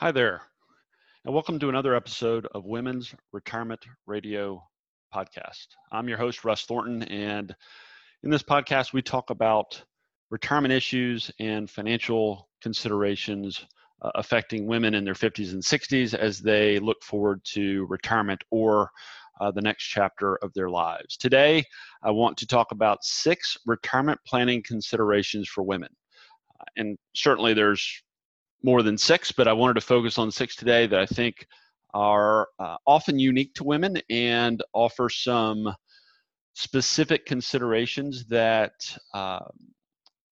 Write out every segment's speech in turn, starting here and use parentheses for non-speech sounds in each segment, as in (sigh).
Hi there, and welcome to another episode of Women's Retirement Radio Podcast. I'm your host, Russ Thornton, and in this podcast, we talk about retirement issues and financial considerations uh, affecting women in their 50s and 60s as they look forward to retirement or uh, the next chapter of their lives. Today, I want to talk about six retirement planning considerations for women. Uh, and certainly, there's more than six, but I wanted to focus on six today that I think are uh, often unique to women and offer some specific considerations that uh,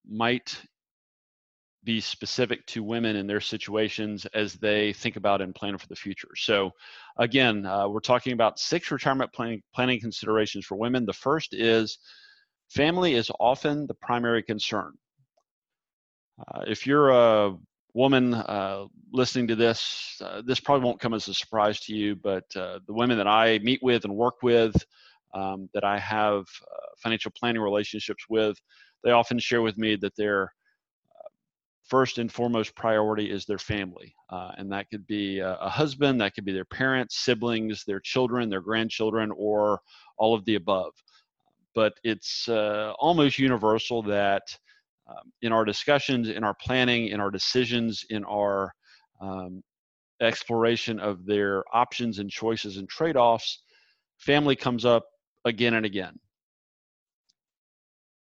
might be specific to women in their situations as they think about and plan for the future. So, again, uh, we're talking about six retirement planning, planning considerations for women. The first is family is often the primary concern. Uh, if you're a woman uh, listening to this, uh, this probably won't come as a surprise to you, but uh, the women that I meet with and work with, um, that I have uh, financial planning relationships with, they often share with me that their uh, first and foremost priority is their family. Uh, and that could be a, a, husband, that could be their parents, siblings, their children, their grandchildren, or all of the above. But it's almost universal that um, in our discussions, in our planning, in our decisions, in our um, exploration of their options and choices and trade offs, family comes up again and again.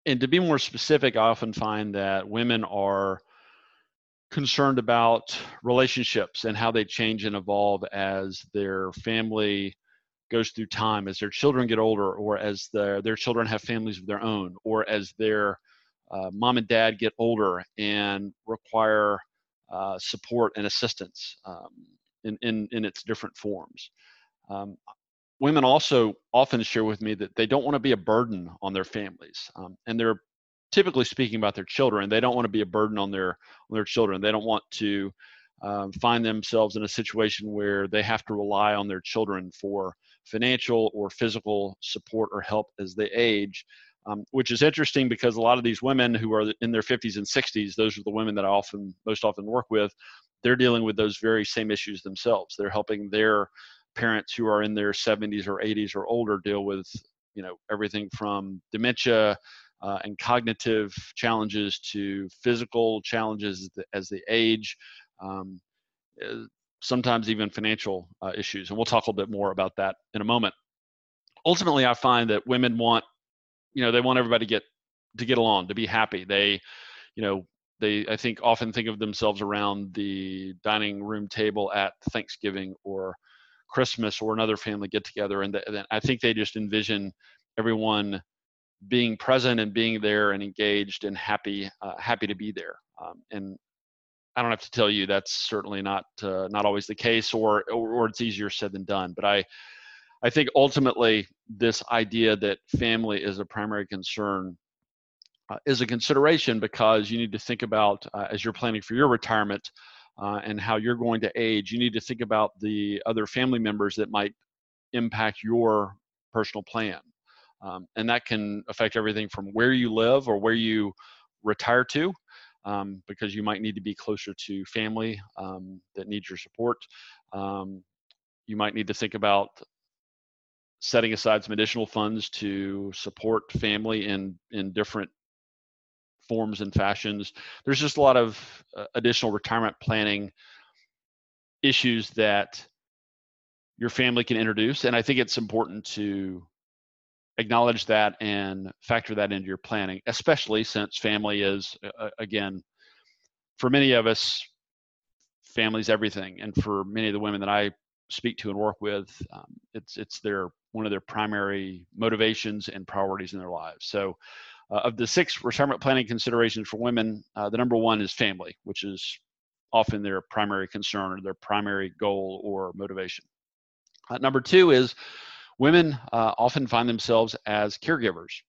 And to be more specific, I often find that women are concerned about relationships and how they change and evolve as their family goes through time, as their children get older, or as their, their children have families of their own, or as their uh, mom and dad get older and require uh, support and assistance um, in, in, in its different forms. Um, women also often share with me that they don't want to be a burden on their families, um, and they're typically speaking about their children. They don't want to be a burden on their on their children. They don't want to um, find themselves in a situation where they have to rely on their children for financial or physical support or help as they age um, which is interesting because a lot of these women who are in their 50s and 60s, those are the women that I often, most often work with, they're dealing with those very same issues themselves. They're helping their parents who are in their 70s or 80s or older deal with, you know, everything from dementia uh, and cognitive challenges to physical challenges as they age. Um, uh, sometimes even financial uh, issues. And we'll talk a little bit more about that in a moment. Ultimately, I find that women want you know they want everybody to get to get along to be happy. They you know they i think often think of themselves around the dining room table at thanksgiving or christmas or another family get together and then i think they just envision everyone being present and being there and engaged and happy uh, happy to be there. Um, and i don't have to tell you that's certainly not uh, not always the case or, or or it's easier said than done but i I think ultimately this idea that family is a primary concern uh, is a consideration because you need to think about uh, as you're planning for your retirement uh, and how you're going to age. You need to think about the other family members that might impact your personal plan, um, and that can affect everything from where you live or where you retire to. Um, because you might need to be closer to family um, that needs your support. Um, you might need to think about setting aside some additional funds to support family in in different forms and fashions. There's just a lot of uh, additional retirement planning issues that your family can introduce, and I think it's important to acknowledge that and factor that into your planning, especially since family is uh, again for many of us family's everything and for many of the women that i speak to and work with, um, it's it's their one of their primary motivations and priorities in their lives. So, uh, of the six retirement planning considerations for women, uh, the number one is family, which is often their primary concern or their primary goal or motivation. Uh, number two is women uh, often find themselves as caregivers.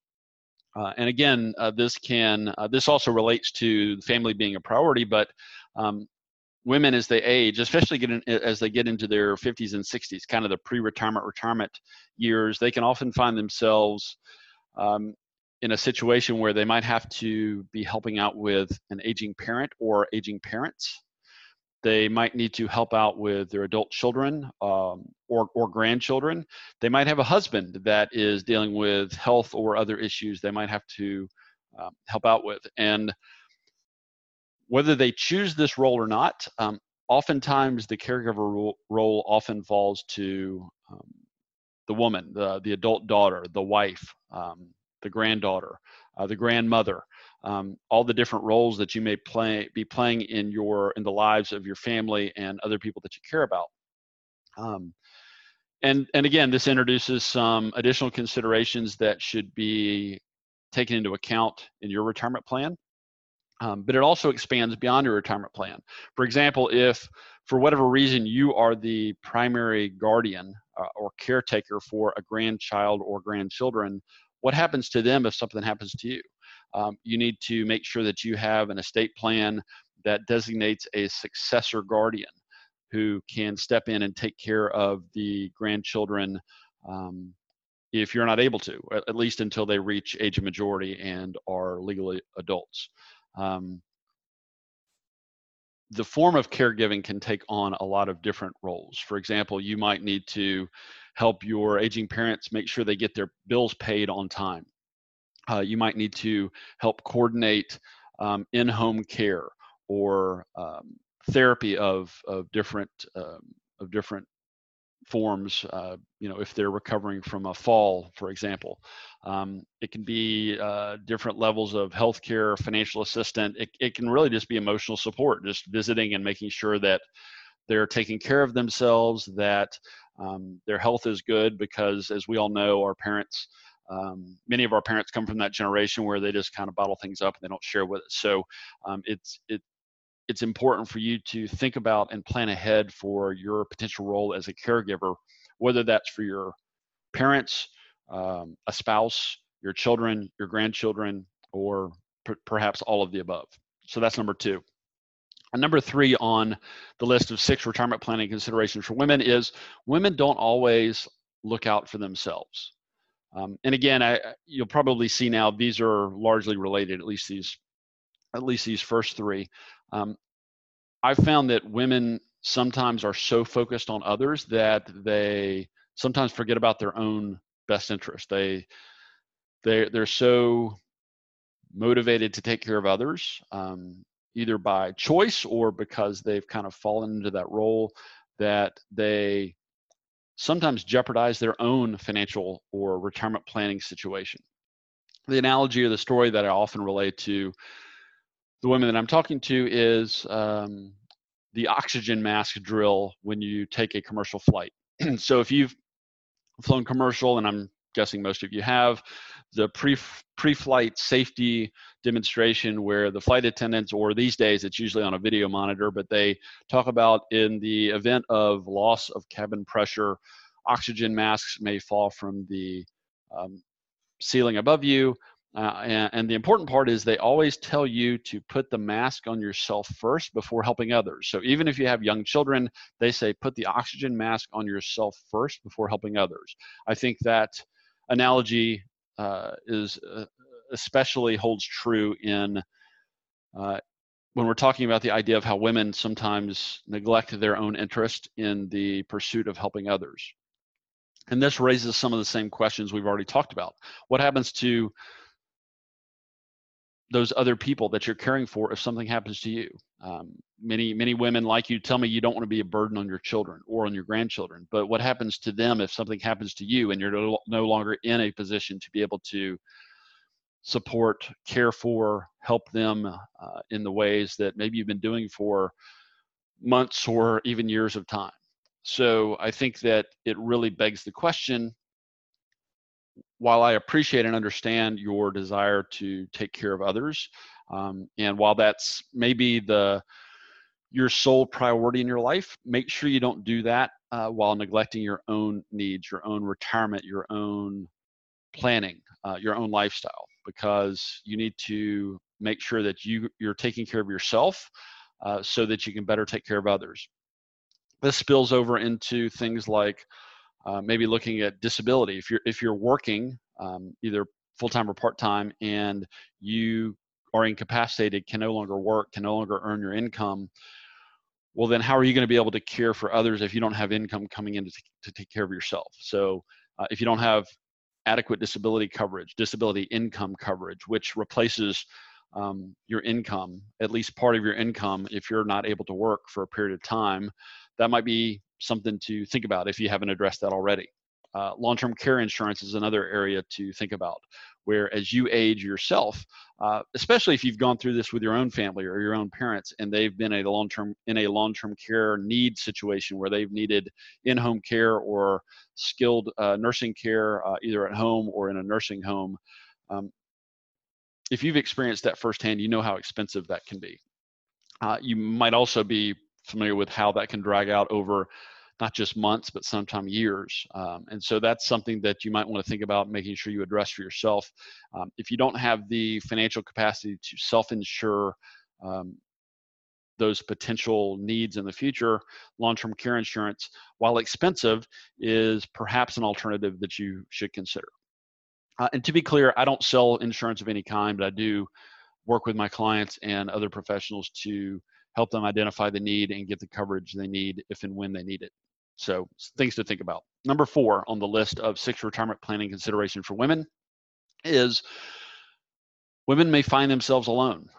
Uh, and again, uh, this can this also relates to family being a priority, but um, women as they age, especially get in, as they get into their 50s and 60s, kind of the pre-retirement retirement years, they can often find themselves um, in a situation where they might have to be helping out with an aging parent or aging parents. they might need to help out with their adult children um, or, or grandchildren. They might have a husband that is dealing with health or other issues they might have to um, help out with. And whether they choose this role or not, um, oftentimes the caregiver role, often falls to um, the woman, the, the adult daughter, the wife, um, the granddaughter, uh, the grandmother um, all the different roles that you may play be playing in your in the lives of your family and other people that you care about. Um, and and again this introduces some additional considerations that should be taken into account in your retirement plan um, but it also expands beyond your retirement plan for example if for whatever reason you are the primary guardian uh, or caretaker for a grandchild or grandchildren what happens to them if something happens to you um, you need to make sure that you have an estate plan that designates a successor guardian who can step in and take care of the grandchildren um, if you're not able to, at least until they reach age of majority and are legally adults. Um, the form of caregiving can take on a lot of different roles. For example, you might need to help your aging parents make sure they get their bills paid on time. Uh, you might need to help coordinate um, in-home care or um, therapy of of different um, of different forms. Uh, you know, if they're recovering from a fall, for example, um, it can be uh, different levels of healthcare, financial assistance. It, it can really just be emotional support, just visiting and making sure that they're taking care of themselves, that um, their health is good, because as we all know, our parents um, many of our parents come from that generation where they just kind of bottle things up and they don't share with us. So um, it's it it's important for you to think about and plan ahead for your potential role as a caregiver, whether that's for your parents, um, a spouse, your children, your grandchildren, or perhaps all of the above. So that's number two. And number three on the list of six retirement planning considerations for women is women don't always look out for themselves. Um, and again, I, you'll probably see now these are largely related, at least these, at least these first three. Um, I've found that women sometimes are so focused on others that they sometimes forget about their own best interest. They, they they're so motivated to take care of others, um, either by choice or because they've kind of fallen into that role that they sometimes jeopardize their own financial or retirement planning situation. The analogy or the story that I often relate to the women that I'm talking to is um, the oxygen mask drill when you take a commercial flight. (clears throat) so if you've flown commercial, and I'm guessing most of you have, the pre pre-flight safety demonstration where the flight attendants, or these days it's usually on a video monitor, but they talk about in the event of loss of cabin pressure, oxygen masks may fall from the um, ceiling above you. Uh, and, and, the important part is they always tell you to put the mask on yourself first before helping others. So even if you have young children, they say put the oxygen mask on yourself first before helping others. I think that analogy uh, is uh, especially holds true in uh, when we're talking about the idea of how women sometimes neglect their own interest in the pursuit of helping others. And this raises some of the same questions we've already talked about. What happens to those other people that you're caring for if something happens to you? Um, many many women like you tell me you don't want to be a burden on your children or on your grandchildren. But what happens to them if something happens to you and you're no, longer in a position to be able to support, care for, help them uh, in the ways that maybe you've been doing for months or even years of time. So I think that it really begs the question while I appreciate and understand your desire to take care of others, um, and while that's maybe the your sole priority in your life, make sure you don't do that uh, while neglecting your own needs, your own retirement, your own planning, uh, your own lifestyle, because you need to make sure that you you're taking care of yourself uh, so that you can better take care of others. This spills over into things like uh, maybe looking at disability. If you're if you're working um, either full time or part time, and you are incapacitated, can no longer work, can no longer earn your income, well then how are you going to be able to care for others if you don't have income coming in to, t- to take care of yourself so uh, if you don't have adequate disability coverage disability income coverage which replaces um, your income at least part of your income if you're not able to work for a period of time that might be something to think about if you haven't addressed that already. Uh, long-term care insurance is another area to think about where as you age yourself uh, especially if you've gone through this with your own family or your own parents and they've been a long-term in a long-term care need situation where they've needed in-home care or skilled uh, nursing care uh, either at home or in a nursing home um, if you've experienced that firsthand you know how expensive that can be. Uh, you might also be familiar with how that can drag out over not just months, but sometimes years. Um, and so that's something that you might want to think about making sure you address for yourself. Um, if you don't have the financial capacity to self insure um, those potential needs in the future, long term care insurance, while expensive, is perhaps an alternative that you should consider. Uh, and to be clear, I don't sell insurance of any kind, but I do work with my clients and other professionals to help them identify the need and get the coverage they need if and when they need it. So things to think about. Number four on the list of six retirement planning consideration for women is women may find themselves alone.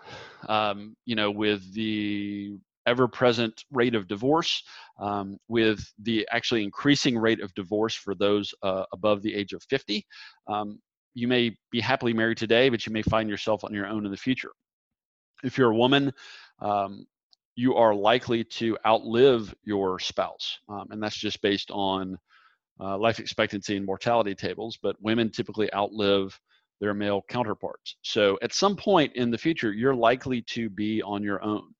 Um, you know, with the ever-present rate of divorce, um, with the actually increasing rate of divorce for those uh, above the age of 50. Um, you may be happily married today, but you may find yourself on your own in the future. If you're a woman, um, you are likely to outlive your spouse. Um, and that's just based on uh, life expectancy and mortality tables, but women typically outlive their male counterparts. So at some point in the future, you're likely to be on your own,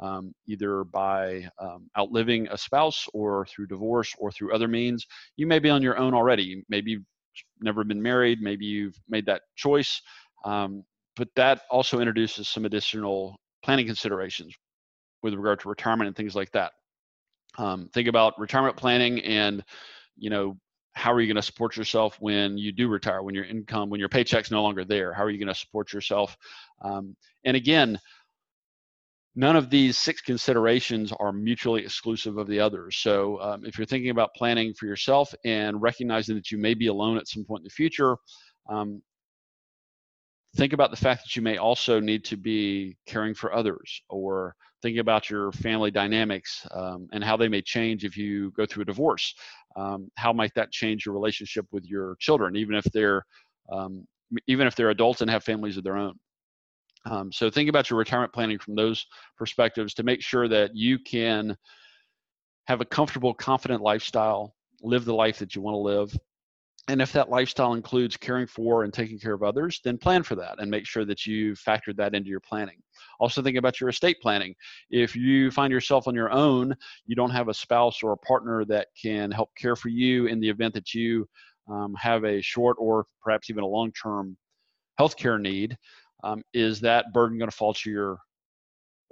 um, either by um, outliving a spouse or through divorce or through other means. You may be on your own already. Maybe you've never been married, maybe you've made that choice. Um, but that also introduces some additional planning considerations with regard to retirement and things like that. Um, think about retirement planning and, you know, how are you going to support yourself when you do retire, when your income, when your paycheck's no longer there? How are you going to support yourself? Um, and again, none of these six considerations are mutually exclusive of the others. So um, if you're thinking about planning for yourself and recognizing that you may be alone at some point in the future, um, think about the fact that you may also need to be caring for others or thinking about your family dynamics um, and how they may change if you go through a divorce. Um, how might that change your relationship with your children, even if they're um, even if they're adults and have families of their own? Um, so think about your retirement planning from those perspectives to make sure that you can have a comfortable, confident lifestyle, live the life that you want to live, and if that lifestyle includes caring for and taking care of others, then plan for that and make sure that you factored that into your planning. Also, think about your estate planning. If you find yourself on your own, you don't have a spouse or a partner that can help care for you in the event that you um, have a short or perhaps even a long term healthcare need, um, is that burden going to fall to your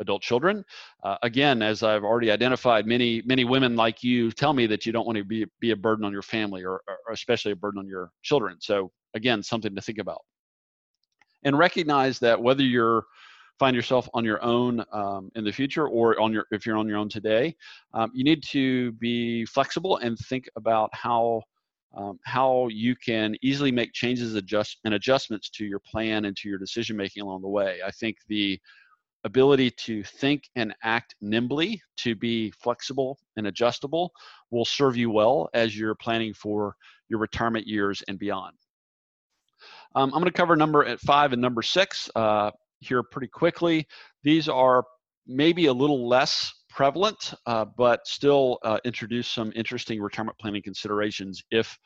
adult children. Uh, again, as I've already identified, many many women like you tell me that you don't want to be be a burden on your family or, or especially a burden on your children. So again, something to think about. And recognize that whether you're find yourself on your own um, in the future or on your if you're on your own today, um, you need to be flexible and think about how um, how you can easily make changes adjust and adjustments to your plan and to your decision making along the way. I think the ability to think and act nimbly, to be flexible and adjustable, will serve you well as you're planning for your retirement years and beyond. Um, I'm going to cover number at five and number six uh, here pretty quickly. These are maybe a little less prevalent, uh, but still uh, introduce some interesting retirement planning considerations if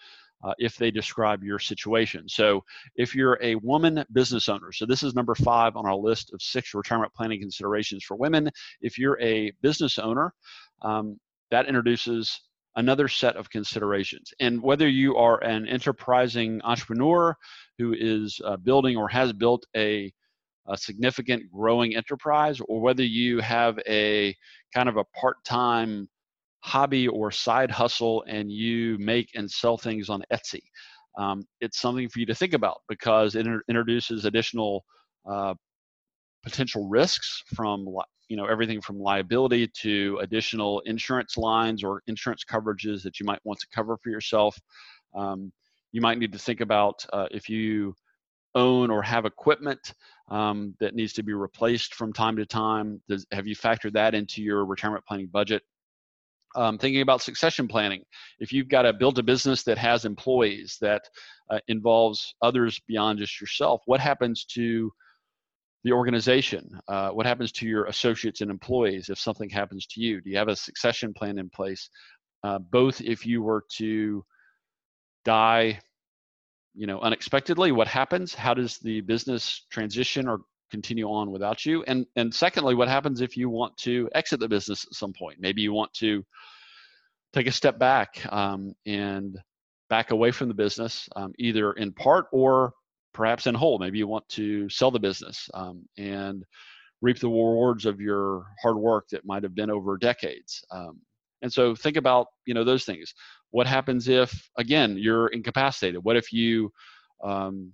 uh, if they describe your situation. So, if you're a woman business owner, so this is number five on our list of six retirement planning considerations for women. If you're a business owner, um, that introduces another set of considerations. And whether you are an enterprising entrepreneur who is uh, building or has built a, a significant growing enterprise, or whether you have a kind of a part time hobby or side hustle and you make and sell things on Etsy. Um, it's something for you to think about because it introduces additional uh, potential risks from you know everything from liability to additional insurance lines or insurance coverages that you might want to cover for yourself. Um, you might need to think about uh, if you own or have equipment um, that needs to be replaced from time to time. Does, have you factored that into your retirement planning budget? Um, thinking about succession planning. If you've got to build a business that has employees that uh, involves others beyond just yourself, what happens to the organization? Uh, what happens to your associates and employees if something happens to you? Do you have a succession plan in place? Uh, both if you were to die you know unexpectedly what happens how does the business transition or continue on without you. And and secondly what happens if you want to exit the business at some point? Maybe you want to take a step back um, and back away from the business um, either in part or perhaps in whole. Maybe you want to sell the business um, and reap the rewards of your hard work that might have been over decades. Um, and so think about you know those things. What happens if again you're incapacitated? What if you um,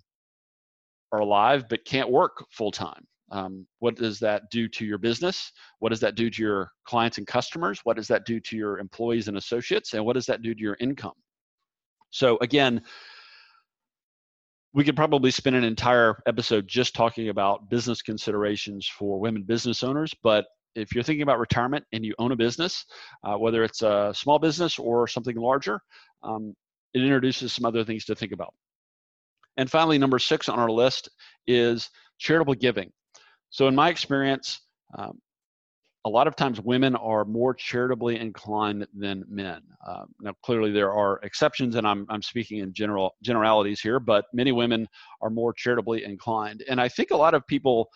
are alive but can't work full time um, what does that do to your business? What does that do to your clients and customers? What does that do to your employees and associates? And what does that do to your income? So again we could probably spend an entire episode just talking about business considerations for women business owners but if you're thinking about retirement and you own a business, uh, whether it's a small business or something larger, um, it introduces some other things to think about. And finally, number six on our list is charitable giving. So, in my experience, um, a lot of times women are more charitably inclined than men. Uh, now, clearly there are exceptions, and I'm I'm speaking in general generalities here, but many women are more charitably inclined, and I think a lot of people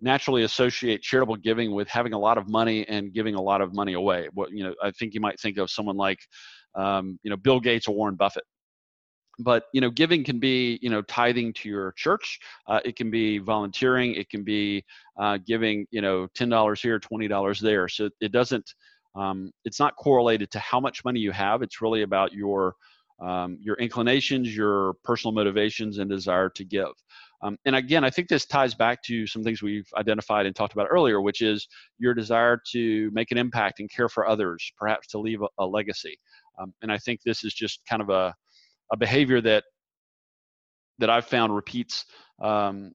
naturally associate charitable giving with having a lot of money and giving a lot of money away. What you know, I think you might think of someone like, um, you know, Bill Gates or Warren Buffett. But you know, giving can be you know tithing to your church. Uh, it can be volunteering. It can be uh, giving you know ten dollars here, twenty dollars there. So it doesn't. Um, it's not correlated to how much money you have. It's really about your um, your inclinations, your personal motivations, and desire to give. Um, and again, I think this ties back to some things we've identified and talked about earlier, which is your desire to make an impact and care for others, perhaps to leave a, a legacy. Um, and I think this is just kind of a, a behavior that that I've found repeats um,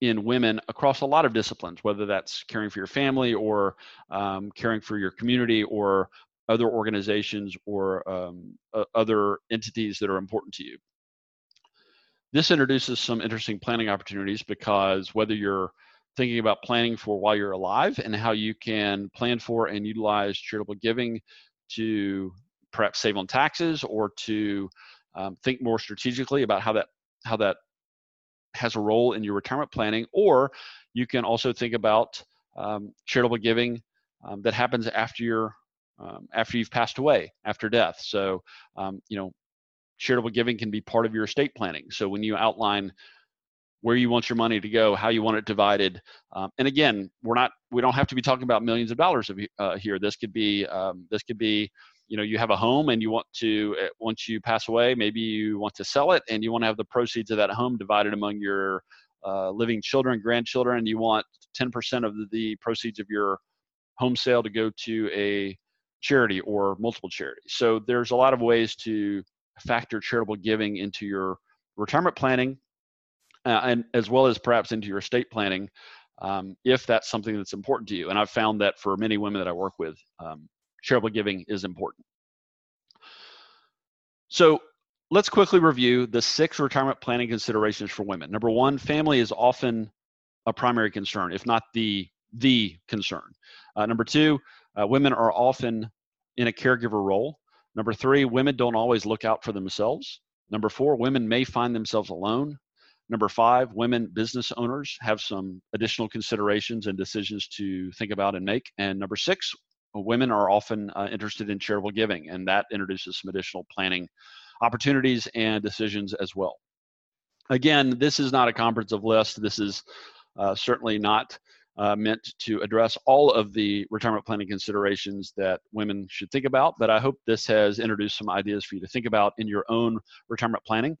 in women across a lot of disciplines, whether that's caring for your family or um, caring for your community or other organizations or um, uh, other entities that are important to you. This introduces some interesting planning opportunities because whether you're thinking about planning for while you're alive and how you can plan for and utilize charitable giving to perhaps save on taxes or to um, think more strategically about how that how that has a role in your retirement planning or you can also think about um, charitable giving um, that happens after you're um, after you've passed away after death so um, you know charitable giving can be part of your estate planning. So when you outline where you want your money to go, how you want it divided, um, and again, we're not we don't have to be talking about millions of dollars of, uh, here. This could be um, this could be you know you have a home and you want to uh, once you pass away maybe you want to sell it and you want to have the proceeds of that home divided among your uh, living children grandchildren and you want 10% of the proceeds of your home sale to go to a charity or multiple charities so there's a lot of ways to factor charitable giving into your retirement planning uh, and as well as perhaps into your estate planning um, if that's something that's important to you. And I've found that for many women that I work with, um, charitable giving is important. So let's quickly review the six retirement planning considerations for women. Number one, family is often a primary concern, if not the the concern. Uh, number two, uh, women are often in a caregiver role. Number three, women don't always look out for themselves. Number four, women may find themselves alone. Number five, women business owners have some additional considerations and decisions to think about and make. And number six, women are often uh, interested in charitable giving, and that introduces some additional planning opportunities and decisions as well. Again, this is not a comprehensive list. This is uh, certainly not uh, meant to address all of the retirement planning considerations that women should think about, but I hope this has introduced some ideas for you to think about in your own retirement planning.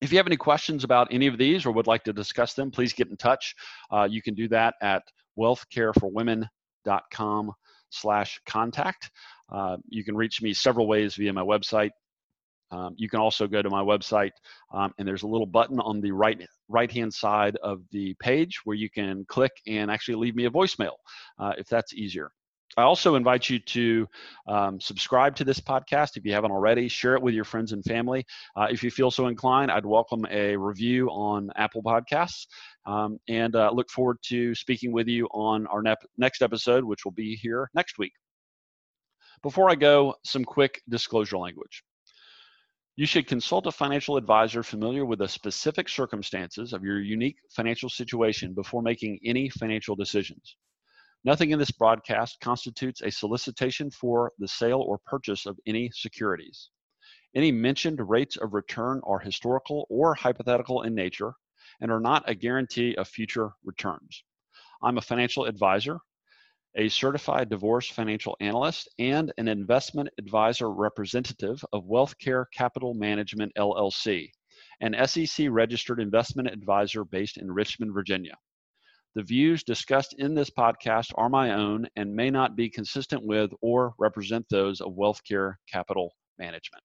If you have any questions about any of these or would like to discuss them, please get in touch. Uh, you can do that at wealthcareforwomen.com slash contact. Uh, you can reach me several ways via my website. Um, you can also go to my website um, and there's a little button on the right right hand side of the page where you can click and actually leave me a voicemail uh, if that's easier. I also invite you to um, subscribe to this podcast if you haven't already. Share it with your friends and family. Uh, if you feel so inclined, I'd welcome a review on Apple Podcasts. Um, and uh, look forward to speaking with you on our ne- next episode, which will be here next week. Before I go, some quick disclosure language. You should consult a financial advisor familiar with the specific circumstances of your unique financial situation before making any financial decisions. Nothing in this broadcast constitutes a solicitation for the sale or purchase of any securities. Any mentioned rates of return are historical or hypothetical in nature and are not a guarantee of future returns. I'm a financial advisor, a certified divorce financial analyst, and an investment advisor representative of WealthCare Capital Management LLC, an SEC registered investment advisor based in Richmond, Virginia. The views discussed in this podcast are my own and may not be consistent with or represent those of WealthCare Capital Management.